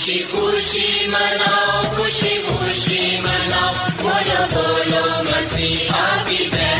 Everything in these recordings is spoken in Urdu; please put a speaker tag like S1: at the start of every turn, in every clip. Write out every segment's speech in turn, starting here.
S1: خوشی خوشی مناؤ خوشی خوشی مناؤ بولو بولو مسیحا کی جے۔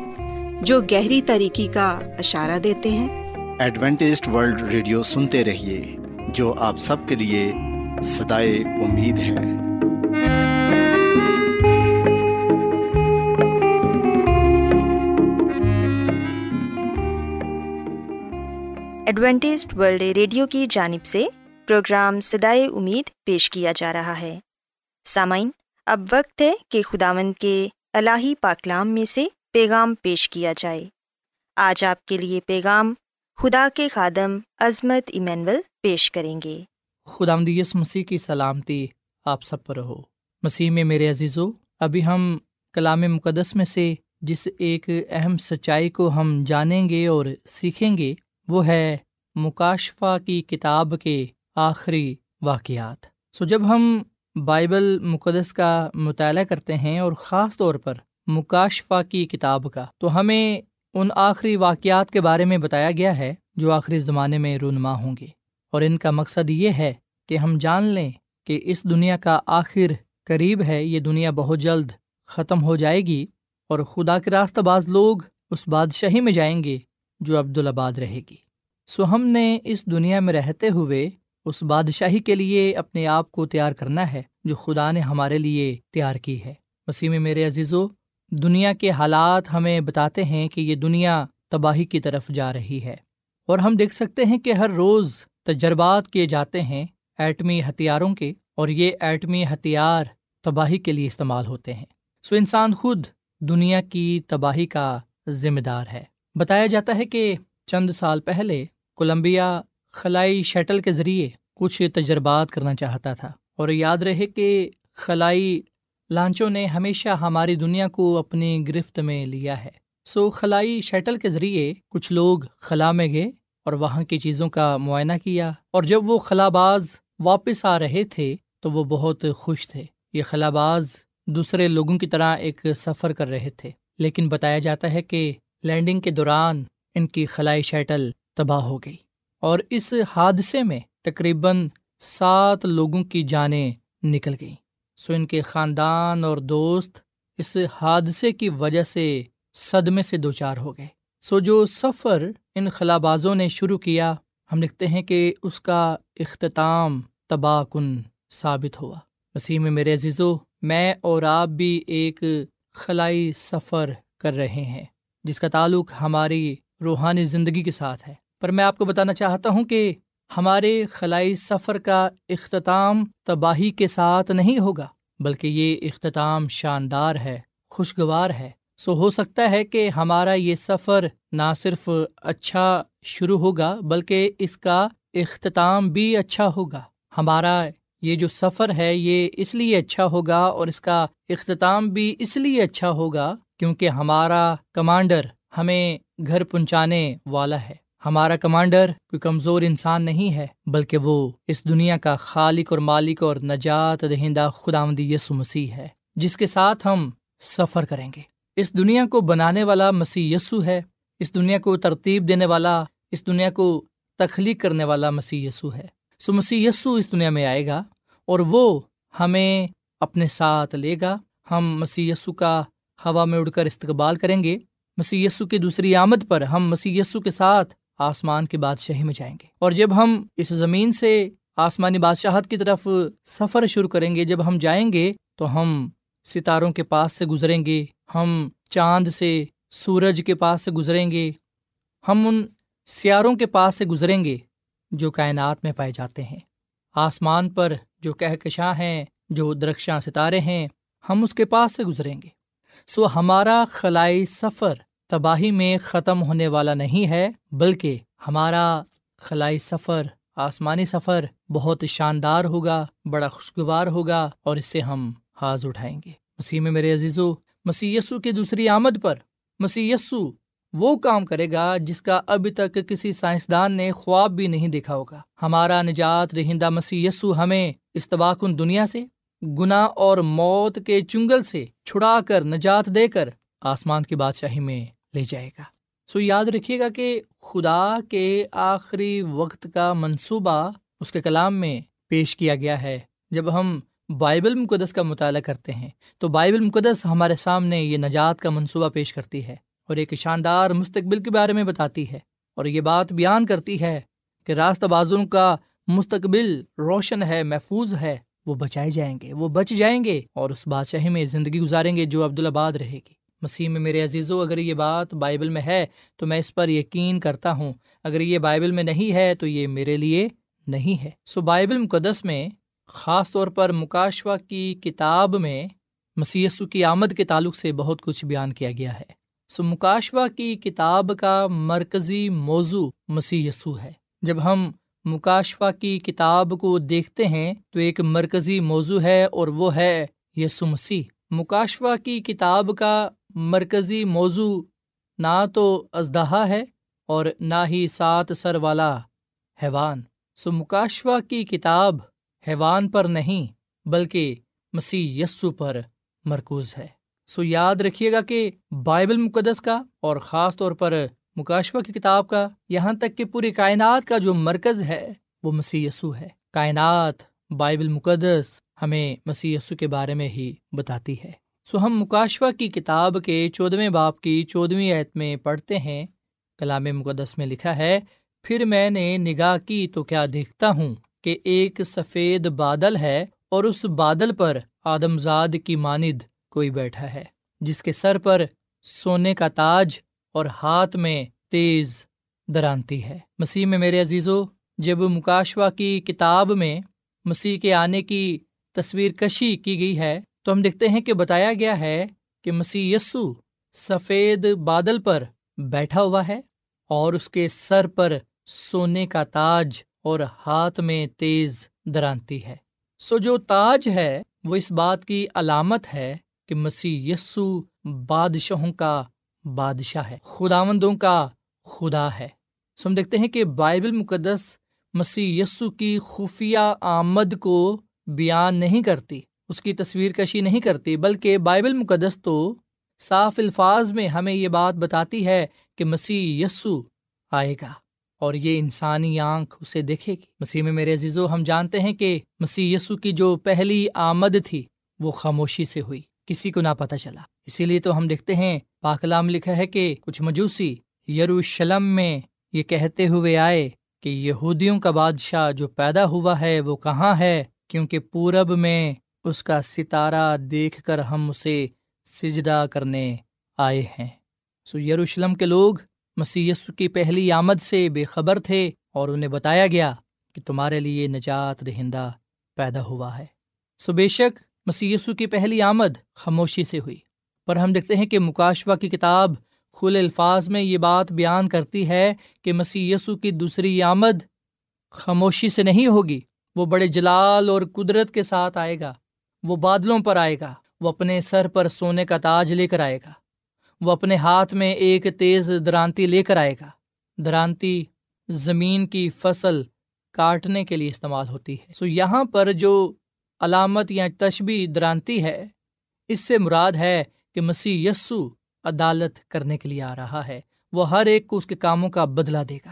S2: جو گہری طریقے کا اشارہ دیتے ہیں۔
S3: ایڈوینٹسڈ ورلڈ ریڈیو سنتے رہیے جو آپ سب کے لیے صدائے امید ہے۔
S4: ایڈوینٹسڈ ورلڈ ریڈیو کی جانب سے پروگرام سدائے امید پیش کیا جا رہا ہے۔ سامعین اب وقت ہے کہ خداوند کے الہی پاکلام میں سے پیغام پیش کیا جائے۔ آج آپ کے لیے پیغام خدا کے خادم عظمت ایمینول پیش کریں گے۔
S5: خدا مدیس مسیح کی سلامتی آپ سب پر ہو۔ مسیح میں میرے عزیزو، ابھی ہم کلام مقدس میں سے جس ایک اہم سچائی کو ہم جانیں گے اور سیکھیں گے، وہ ہے مکاشفہ کی کتاب کے آخری واقعات۔ سو جب ہم بائبل مقدس کا مطالعہ کرتے ہیں اور خاص طور پر مکاشفہ کی کتاب کا۔ تو ہمیں ان آخری واقعات کے بارے میں بتایا گیا ہے جو آخری زمانے میں رونما ہوں گے۔ اور ان کا مقصد یہ ہے کہ ہم جان لیں کہ اس دنیا کا آخر قریب ہے، یہ دنیا بہت جلد ختم ہو جائے گی اور خدا کے راستہ باز لوگ اس بادشاہی میں جائیں گے جو عبدالآباد رہے گی۔ سو ہم نے اس دنیا میں رہتے ہوئے اس بادشاہی کے لیے اپنے آپ کو تیار کرنا ہے جو خدا نے ہمارے لیے تیار کی ہے۔ وسیم میرے عزیزو دنیا کے حالات ہمیں بتاتے ہیں کہ یہ دنیا تباہی کی طرف جا رہی ہے۔ اور ہم دیکھ سکتے ہیں کہ ہر روز تجربات کیے جاتے ہیں ایٹمی ہتھیاروں کے، اور یہ ایٹمی ہتھیار تباہی کے لیے استعمال ہوتے ہیں۔ سو انسان خود دنیا کی تباہی کا ذمہ دار ہے۔ بتایا جاتا ہے کہ چند سال پہلے کولمبیا خلائی شٹل کے ذریعے کچھ تجربات کرنا چاہتا تھا۔ اور یاد رہے کہ خلائی لانچوں نے ہمیشہ ہماری دنیا کو اپنی گرفت میں لیا ہے۔ سو خلائی شٹل کے ذریعے کچھ لوگ خلا میں گئے اور وہاں کی چیزوں کا معائنہ کیا۔ اور جب وہ خلا باز واپس آ رہے تھے تو وہ بہت خوش تھے۔ یہ خلا باز دوسرے لوگوں کی طرح ایک سفر کر رہے تھے۔ لیکن بتایا جاتا ہے کہ لینڈنگ کے دوران ان کی خلائی شٹل تباہ ہو گئی۔ اور اس حادثے میں تقریباً سات لوگوں کی جانیں نکل گئیں۔ سو ان کے خاندان اور دوست اس حادثے کی وجہ سے صدمے سے دو چار ہو گئے۔ سو جو سفر ان خلابازوں نے شروع کیا، ہم لکھتے ہیں کہ اس کا اختتام تباہ کن ثابت ہوا۔ وسیم میرے عزیزو، میں اور آپ بھی ایک خلائی سفر کر رہے ہیں، جس کا تعلق ہماری روحانی زندگی کے ساتھ ہے۔ پر میں آپ کو بتانا چاہتا ہوں کہ ہمارے خلائی سفر کا اختتام تباہی کے ساتھ نہیں ہوگا، بلکہ یہ اختتام شاندار ہے، خوشگوار ہے۔ سو ہو سکتا ہے کہ ہمارا یہ سفر نہ صرف اچھا شروع ہوگا، بلکہ اس کا اختتام بھی اچھا ہوگا۔ ہمارا یہ جو سفر ہے، یہ اس لیے اچھا ہوگا اور اس کا اختتام بھی اس لیے اچھا ہوگا کیونکہ ہمارا کمانڈر ہمیں گھر پہنچانے والا ہے۔ ہمارا کمانڈر کوئی کمزور انسان نہیں ہے، بلکہ وہ اس دنیا کا خالق اور مالک اور نجات دہندہ خدا یسو مسیح ہے، جس کے ساتھ ہم سفر کریں گے۔ اس دنیا کو بنانے والا مسیح یسو ہے، اس دنیا کو ترتیب دینے والا، اس دنیا کو تخلیق کرنے والا مسیح یسو ہے۔ سو مسیح یسو اس دنیا میں آئے گا اور وہ ہمیں اپنے ساتھ لے گا۔ ہم مسی یسو کا ہوا میں اڑ کر استقبال کریں گے۔ مسی یسو کی دوسری آمد پر ہم مسی یسو کے ساتھ آسمان کی بادشاہی میں جائیں گے۔ اور جب ہم اس زمین سے آسمانی بادشاہت کی طرف سفر شروع کریں گے، جب ہم جائیں گے تو ہم ستاروں کے پاس سے گزریں گے، ہم چاند سے سورج کے پاس سے گزریں گے، ہم ان سیاروں کے پاس سے گزریں گے جو کائنات میں پائے جاتے ہیں۔ آسمان پر جو کہکشاں ہیں، جو درخشاں ستارے ہیں، ہم اس کے پاس سے گزریں گے۔ سو ہمارا خلائی سفر تباہی میں ختم ہونے والا نہیں ہے، بلکہ ہمارا خلائی سفر، آسمانی سفر بہت شاندار ہوگا، بڑا خوشگوار ہوگا اور اس سے ہم حاض اٹھائیں گے۔ مسیح میں میرے عزیز و مسی کی دوسری آمد پر مسی وہ کام کرے گا جس کا ابھی تک کسی سائنسدان نے خواب بھی نہیں دیکھا ہوگا۔ ہمارا نجات رہندہ مسی یسو ہمیں اس کن دنیا سے گنا اور موت کے چنگل سے چھڑا کر نجات دے کر آسمان کی بادشاہی میں لے جائے گا۔ سو یاد رکھیے گا کہ خدا کے آخری وقت کا منصوبہ اس کے کلام میں پیش کیا گیا ہے۔ جب ہم بائبل مقدس کا مطالعہ کرتے ہیں، تو بائبل مقدس ہمارے سامنے یہ نجات کا منصوبہ پیش کرتی ہے اور ایک شاندار مستقبل کے بارے میں بتاتی ہے۔ اور یہ بات بیان کرتی ہے کہ راستہ بازوں کا مستقبل روشن ہے، محفوظ ہے، وہ بچائے جائیں گے، وہ بچ جائیں گے اور اس بادشاہی میں زندگی گزاریں گے جو عبدالآباد رہے گی۔ مسیح میں میرے عزیز و اگر یہ بات بائبل میں ہے تو میں اس پر یقین کرتا ہوں۔ اگر یہ بائبل میں نہیں ہے تو یہ میرے لیے نہیں ہے۔ سو بائبل مقدس میں خاص طور پر مکاشوا کی کتاب میں مسی کی آمد کے تعلق سے بہت کچھ بیان کیا گیا ہے۔ سو مکاشوا کی کتاب کا مرکزی موضوع مسی یسو ہے۔ جب ہم مکاشوا کی کتاب کو دیکھتے ہیں تو ایک مرکزی موضوع ہے اور وہ ہے یسو مسیح۔ مکاشوا کی کتاب کا مرکزی موضوع نہ تو ازدہا ہے اور نہ ہی سات سر والا حیوان۔ سو مکاشوا کی کتاب حیوان پر نہیں بلکہ مسیح یسو پر مرکوز ہے۔ سو یاد رکھیے گا کہ بائبل مقدس کا اور خاص طور پر مکاشوا کی کتاب کا یہاں تک کہ پوری کائنات کا جو مرکز ہے وہ مسیح یسو ہے۔ کائنات بائبل مقدس ہمیں مسیح یسو کے بارے میں ہی بتاتی ہے۔ سو ہم مکاشوا کی کتاب کے چودھویں باپ کی چودھویں ایت میں پڑھتے ہیں۔ کلام مقدس میں لکھا ہے، پھر میں نے نگاہ کی تو کیا دیکھتا ہوں کہ ایک سفید بادل ہے اور اس بادل پر آدمزاد کی ماند کوئی بیٹھا ہے، جس کے سر پر سونے کا تاج اور ہاتھ میں تیز درانتی ہے۔ مسیح میں میرے عزیزو، جب مکاشوا کی کتاب میں مسیح کے آنے کی تصویر کشی کی گئی ہے تو ہم دیکھتے ہیں کہ بتایا گیا ہے کہ مسیح یسو سفید بادل پر بیٹھا ہوا ہے اور اس کے سر پر سونے کا تاج اور ہاتھ میں تیز درانتی ہے۔ سو جو تاج ہے وہ اس بات کی علامت ہے کہ مسیح یسو بادشاہوں کا بادشاہ ہے، خداوندوں کا خدا ہے۔ سو ہم دیکھتے ہیں کہ بائبل مقدس مسیح یسو کی خفیہ آمد کو بیان نہیں کرتی۔ اس کی تصویر کشی نہیں کرتی، بلکہ بائبل مقدس تو صاف الفاظ میں ہمیں یہ بات بتاتی ہے کہ مسیح یسو آئے گا اور یہ انسانی آنکھ اسے دیکھے گی۔ مسیح میں میرے عزیزو، ہم جانتے ہیں کہ مسیح یسو کی جو پہلی آمد تھی، وہ خاموشی سے ہوئی، کسی کو نہ پتہ چلا۔ اسی لیے تو ہم دیکھتے ہیں پاکلام لکھا ہے کہ کچھ مجوسی یروشلم میں یہ کہتے ہوئے آئے کہ یہودیوں کا بادشاہ جو پیدا ہوا ہے، وہ کہاں ہے؟ کیونکہ پورب میں اس کا ستارہ دیکھ کر ہم اسے سجدہ کرنے آئے ہیں۔ سو یروشلم کے لوگ مسی کی پہلی آمد سے بے خبر تھے اور انہیں بتایا گیا کہ تمہارے لیے نجات دہندہ پیدا ہوا ہے۔ سو بے شک مسی کی پہلی آمد خاموشی سے ہوئی۔ پر ہم دیکھتے ہیں کہ مکاشوا کی کتاب کھل الفاظ میں یہ بات بیان کرتی ہے کہ مسی کی دوسری آمد خاموشی سے نہیں ہوگی، وہ بڑے جلال اور قدرت کے ساتھ آئے گا۔ وہ بادلوں پر آئے گا، وہ اپنے سر پر سونے کا تاج لے کر آئے گا۔ وہ اپنے ہاتھ میں ایک تیز درانتی لے کر آئے گا۔ درانتی زمین کی فصل کاٹنے کے لیے استعمال ہوتی ہے۔ سو یہاں پر جو علامت یا تشبی درانتی ہے، اس سے مراد ہے کہ مسیح یسو عدالت کرنے کے لیے آ رہا ہے۔ وہ ہر ایک کو اس کے کاموں کا بدلہ دے گا۔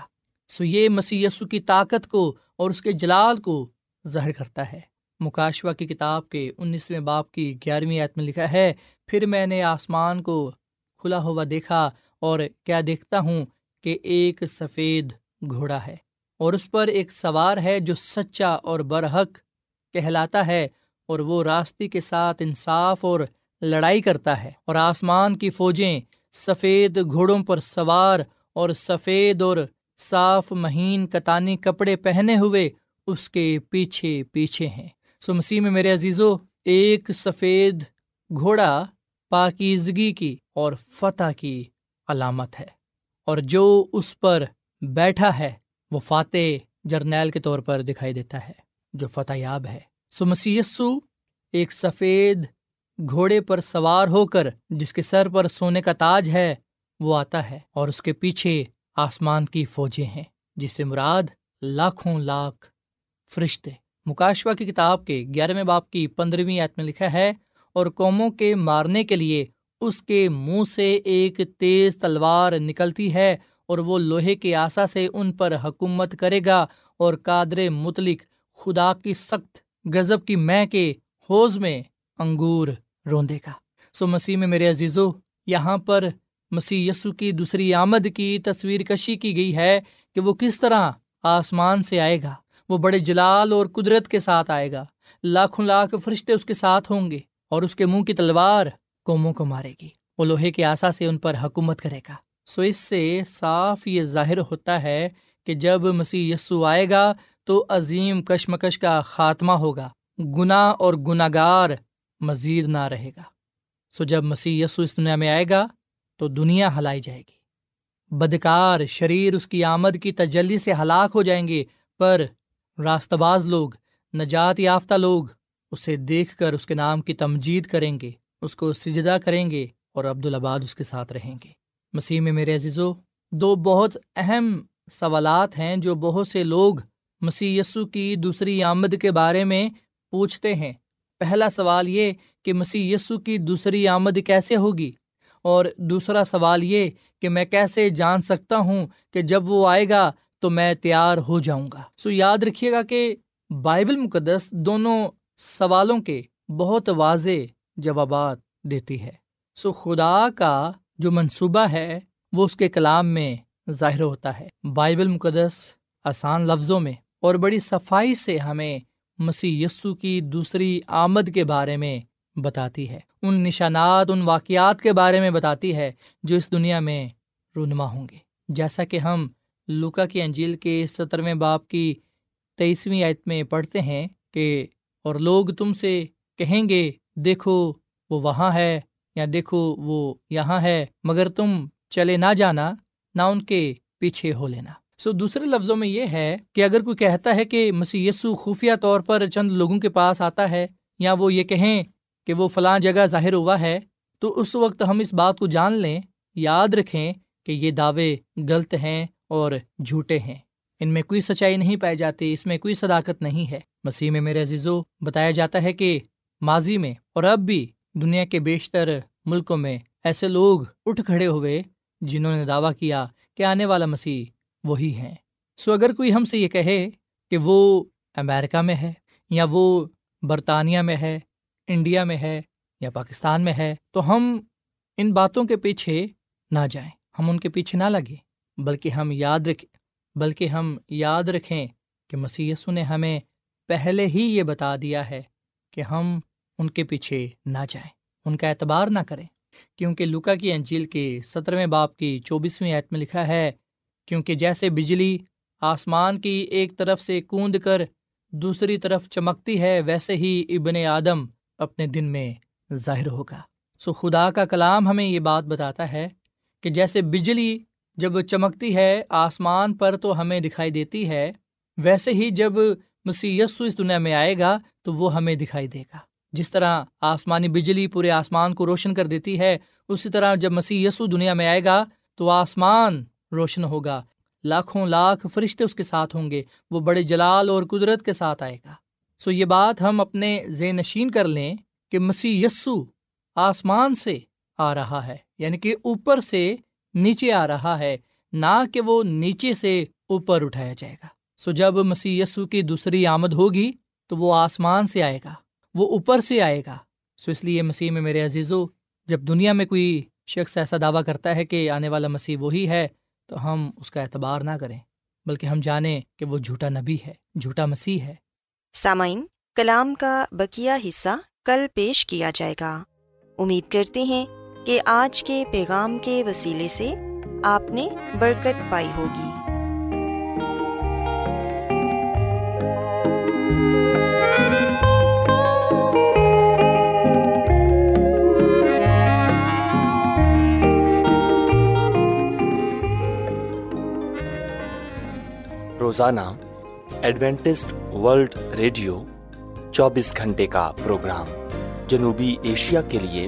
S5: سو یہ مسیح یسو کی طاقت کو اور اس کے جلال کو ظاہر کرتا ہے۔ مکاشوا کی کتاب کے انیسویں باپ کی گیارہویں عید میں لکھا ہے، پھر میں نے آسمان کو کھلا ہوا دیکھا اور کیا دیکھتا ہوں کہ ایک سفید گھوڑا ہے اور اس پر ایک سوار ہے جو سچا اور برحق کہلاتا ہے اور وہ راستے کے ساتھ انصاف اور لڑائی کرتا ہے اور آسمان کی فوجیں سفید گھوڑوں پر سوار اور سفید اور صاف مہین کتانی کپڑے پہنے ہوئے اس کے پیچھے پیچھے ہیں۔ سو مسیح میں میرے عزیزو، ایک سفید گھوڑا پاکیزگی کی اور فتح کی علامت ہے۔ اور جو اس پر بیٹھا ہے، وہ فاتح جرنیل کے طور پر دکھائی دیتا ہے، جو فتح یاب ہے۔ سو مسیسو ایک سفید گھوڑے پر سوار ہو کر جس کے سر پر سونے کا تاج ہے، وہ آتا ہے۔ اور اس کے پیچھے آسمان کی فوجیں ہیں، جس سے مراد لاکھوں لاکھ فرشتے۔ مکاشوا کی کتاب کے گیارہویں باپ کی پندرہویں میں لکھا ہے، اور قوموں کے مارنے کے لیے اس کے منہ سے ایک تیز تلوار نکلتی ہے، اور وہ لوہے کے آسا سے ان پر حکومت کرے گا، اور قادر متعلق خدا کی سخت غزب کی میں کے حوض میں انگور روندے گا۔ سو مسیح میں میرے عزیزو، یہاں پر مسیح یسو کی دوسری آمد کی تصویر کشی کی گئی ہے کہ وہ کس طرح آسمان سے آئے گا۔ وہ بڑے جلال اور قدرت کے ساتھ آئے گا۔ لاکھوں لاکھ فرشتے اس کے ساتھ ہوں گے اور اس کے منہ کی تلوار قوموں کو مارے گی۔ وہ لوہے کے آسا سے ان پر حکومت کرے گا۔ سو اس سے صاف یہ ظاہر ہوتا ہے کہ جب مسیح یسو آئے گا تو عظیم کشمکش کا خاتمہ ہوگا۔ گناہ اور گناہ گار مزید نہ رہے گا۔ سو جب مسیح یسو اس دنیا میں آئے گا تو دنیا ہلائی جائے گی۔ بدکار شریر اس کی آمد کی تجلی سے ہلاک ہو جائیں گے، پر راست باز لوگ، نجات یافتہ لوگ، اسے دیکھ کر اس کے نام کی تمجید کریں گے، اس کو سجدہ کریں گے اور عبدالآباد اس کے ساتھ رہیں گے۔ مسیح میں میرے عزیزو، دو بہت اہم سوالات ہیں جو بہت سے لوگ مسیح یسو کی دوسری آمد کے بارے میں پوچھتے ہیں۔ پہلا سوال یہ کہ مسیح یسو کی دوسری آمد کیسے ہوگی؟ اور دوسرا سوال یہ کہ میں کیسے جان سکتا ہوں کہ جب وہ آئے گا تو میں تیار ہو جاؤں گا۔ سو یاد رکھیے گا کہ بائبل مقدس دونوں سوالوں کے بہت واضح جوابات دیتی ہے۔ سو خدا کا جو منصوبہ ہے، وہ اس کے کلام میں ظاہر ہوتا ہے۔ بائبل مقدس آسان لفظوں میں اور بڑی صفائی سے ہمیں مسیح یسو کی دوسری آمد کے بارے میں بتاتی ہے۔ ان نشانات، ان واقعات کے بارے میں بتاتی ہے جو اس دنیا میں رونما ہوں گے۔ جیسا کہ ہم لوکا کی انجیل کے سترویں باپ کی تیئیسویں آیت میں پڑھتے ہیں کہ، اور لوگ تم سے کہیں گے، دیکھو، وہ وہاں ہے، یا دیکھو، وہ یہاں ہے، مگر تم چلے نہ جانا، نہ ان کے پیچھے ہو لینا۔ سو دوسرے لفظوں میں یہ ہے کہ اگر کوئی کہتا ہے کہ مسی یسو خفیہ طور پر چند لوگوں کے پاس آتا ہے، یا وہ یہ کہیں کہ وہ فلاں جگہ ظاہر ہوا ہے، تو اس وقت ہم اس بات کو جان لیں، یاد رکھیں کہ یہ دعوے غلط ہیں اور جھوٹے ہیں۔ ان میں کوئی سچائی نہیں پائی جاتی، اس میں کوئی صداقت نہیں ہے۔ مسیح میں میرے عزیزو، بتایا جاتا ہے کہ ماضی میں اور اب بھی دنیا کے بیشتر ملکوں میں ایسے لوگ اٹھ کھڑے ہوئے جنہوں نے دعویٰ کیا کہ آنے والا مسیح وہی ہیں۔ سو اگر کوئی ہم سے یہ کہے کہ وہ امیرکا میں ہے یا وہ برطانیہ میں ہے، انڈیا میں ہے یا پاکستان میں ہے، تو ہم ان باتوں کے پیچھے نہ جائیں۔ ہم ان کے پیچھے نہ لگیں۔ بلکہ ہم یاد رکھیں بلکہ ہم یاد رکھیں کہ مسی نے ہمیں پہلے ہی یہ بتا دیا ہے کہ ہم ان کے پیچھے نہ جائیں، ان کا اعتبار نہ کریں۔ کیونکہ لکا کی انجیل کے سترویں باپ کی چوبیسویں عیت میں لکھا ہے، کیونکہ جیسے بجلی آسمان کی ایک طرف سے کوند کر دوسری طرف چمکتی ہے، ویسے ہی ابن آدم اپنے دن میں ظاہر ہوگا۔ سو خدا کا کلام ہمیں یہ بات بتاتا ہے کہ جیسے بجلی جب چمکتی ہے آسمان پر تو ہمیں دکھائی دیتی ہے، ویسے ہی جب مسی اس دنیا میں آئے گا تو وہ ہمیں دکھائی دے گا۔ جس طرح آسمانی بجلی پورے آسمان کو روشن کر دیتی ہے، اسی طرح جب مسیح یسو دنیا میں آئے گا تو آسمان روشن ہوگا۔ لاکھوں لاکھ فرشتے اس کے ساتھ ہوں گے، وہ بڑے جلال اور قدرت کے ساتھ آئے گا۔ سو یہ بات ہم اپنے زی نشین کر لیں کہ مسیح یسو آسمان سے آ رہا ہے یعنی کہ اوپر سے نیچے آ رہا ہے، نہ کہ وہ نیچے سے اوپر اٹھایا جائے گا۔ سو جب مسیح یسو کی دوسری آمد ہوگی تو وہ آسمان سے آئے گا، وہ اوپر سے آئے گا۔ سو اس لیے مسیح میں میرے عزیزو، جب دنیا میں کوئی شخص ایسا دعویٰ کرتا ہے کہ آنے والا مسیح وہی ہے، تو ہم اس کا اعتبار نہ کریں، بلکہ ہم جانیں کہ وہ جھوٹا نبی ہے، جھوٹا مسیح ہے۔
S4: سامعین، کلام کا بکیا حصہ کل پیش کیا جائے گا۔ امید کرتے ہیں کہ آج کے پیغام کے وسیلے سے آپ نے برکت پائی ہوگی۔
S6: روزانہ ایڈوینٹسٹ ورلڈ ریڈیو چوبیس گھنٹے کا پروگرام جنوبی ایشیا کے لیے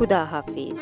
S4: خدا حافظ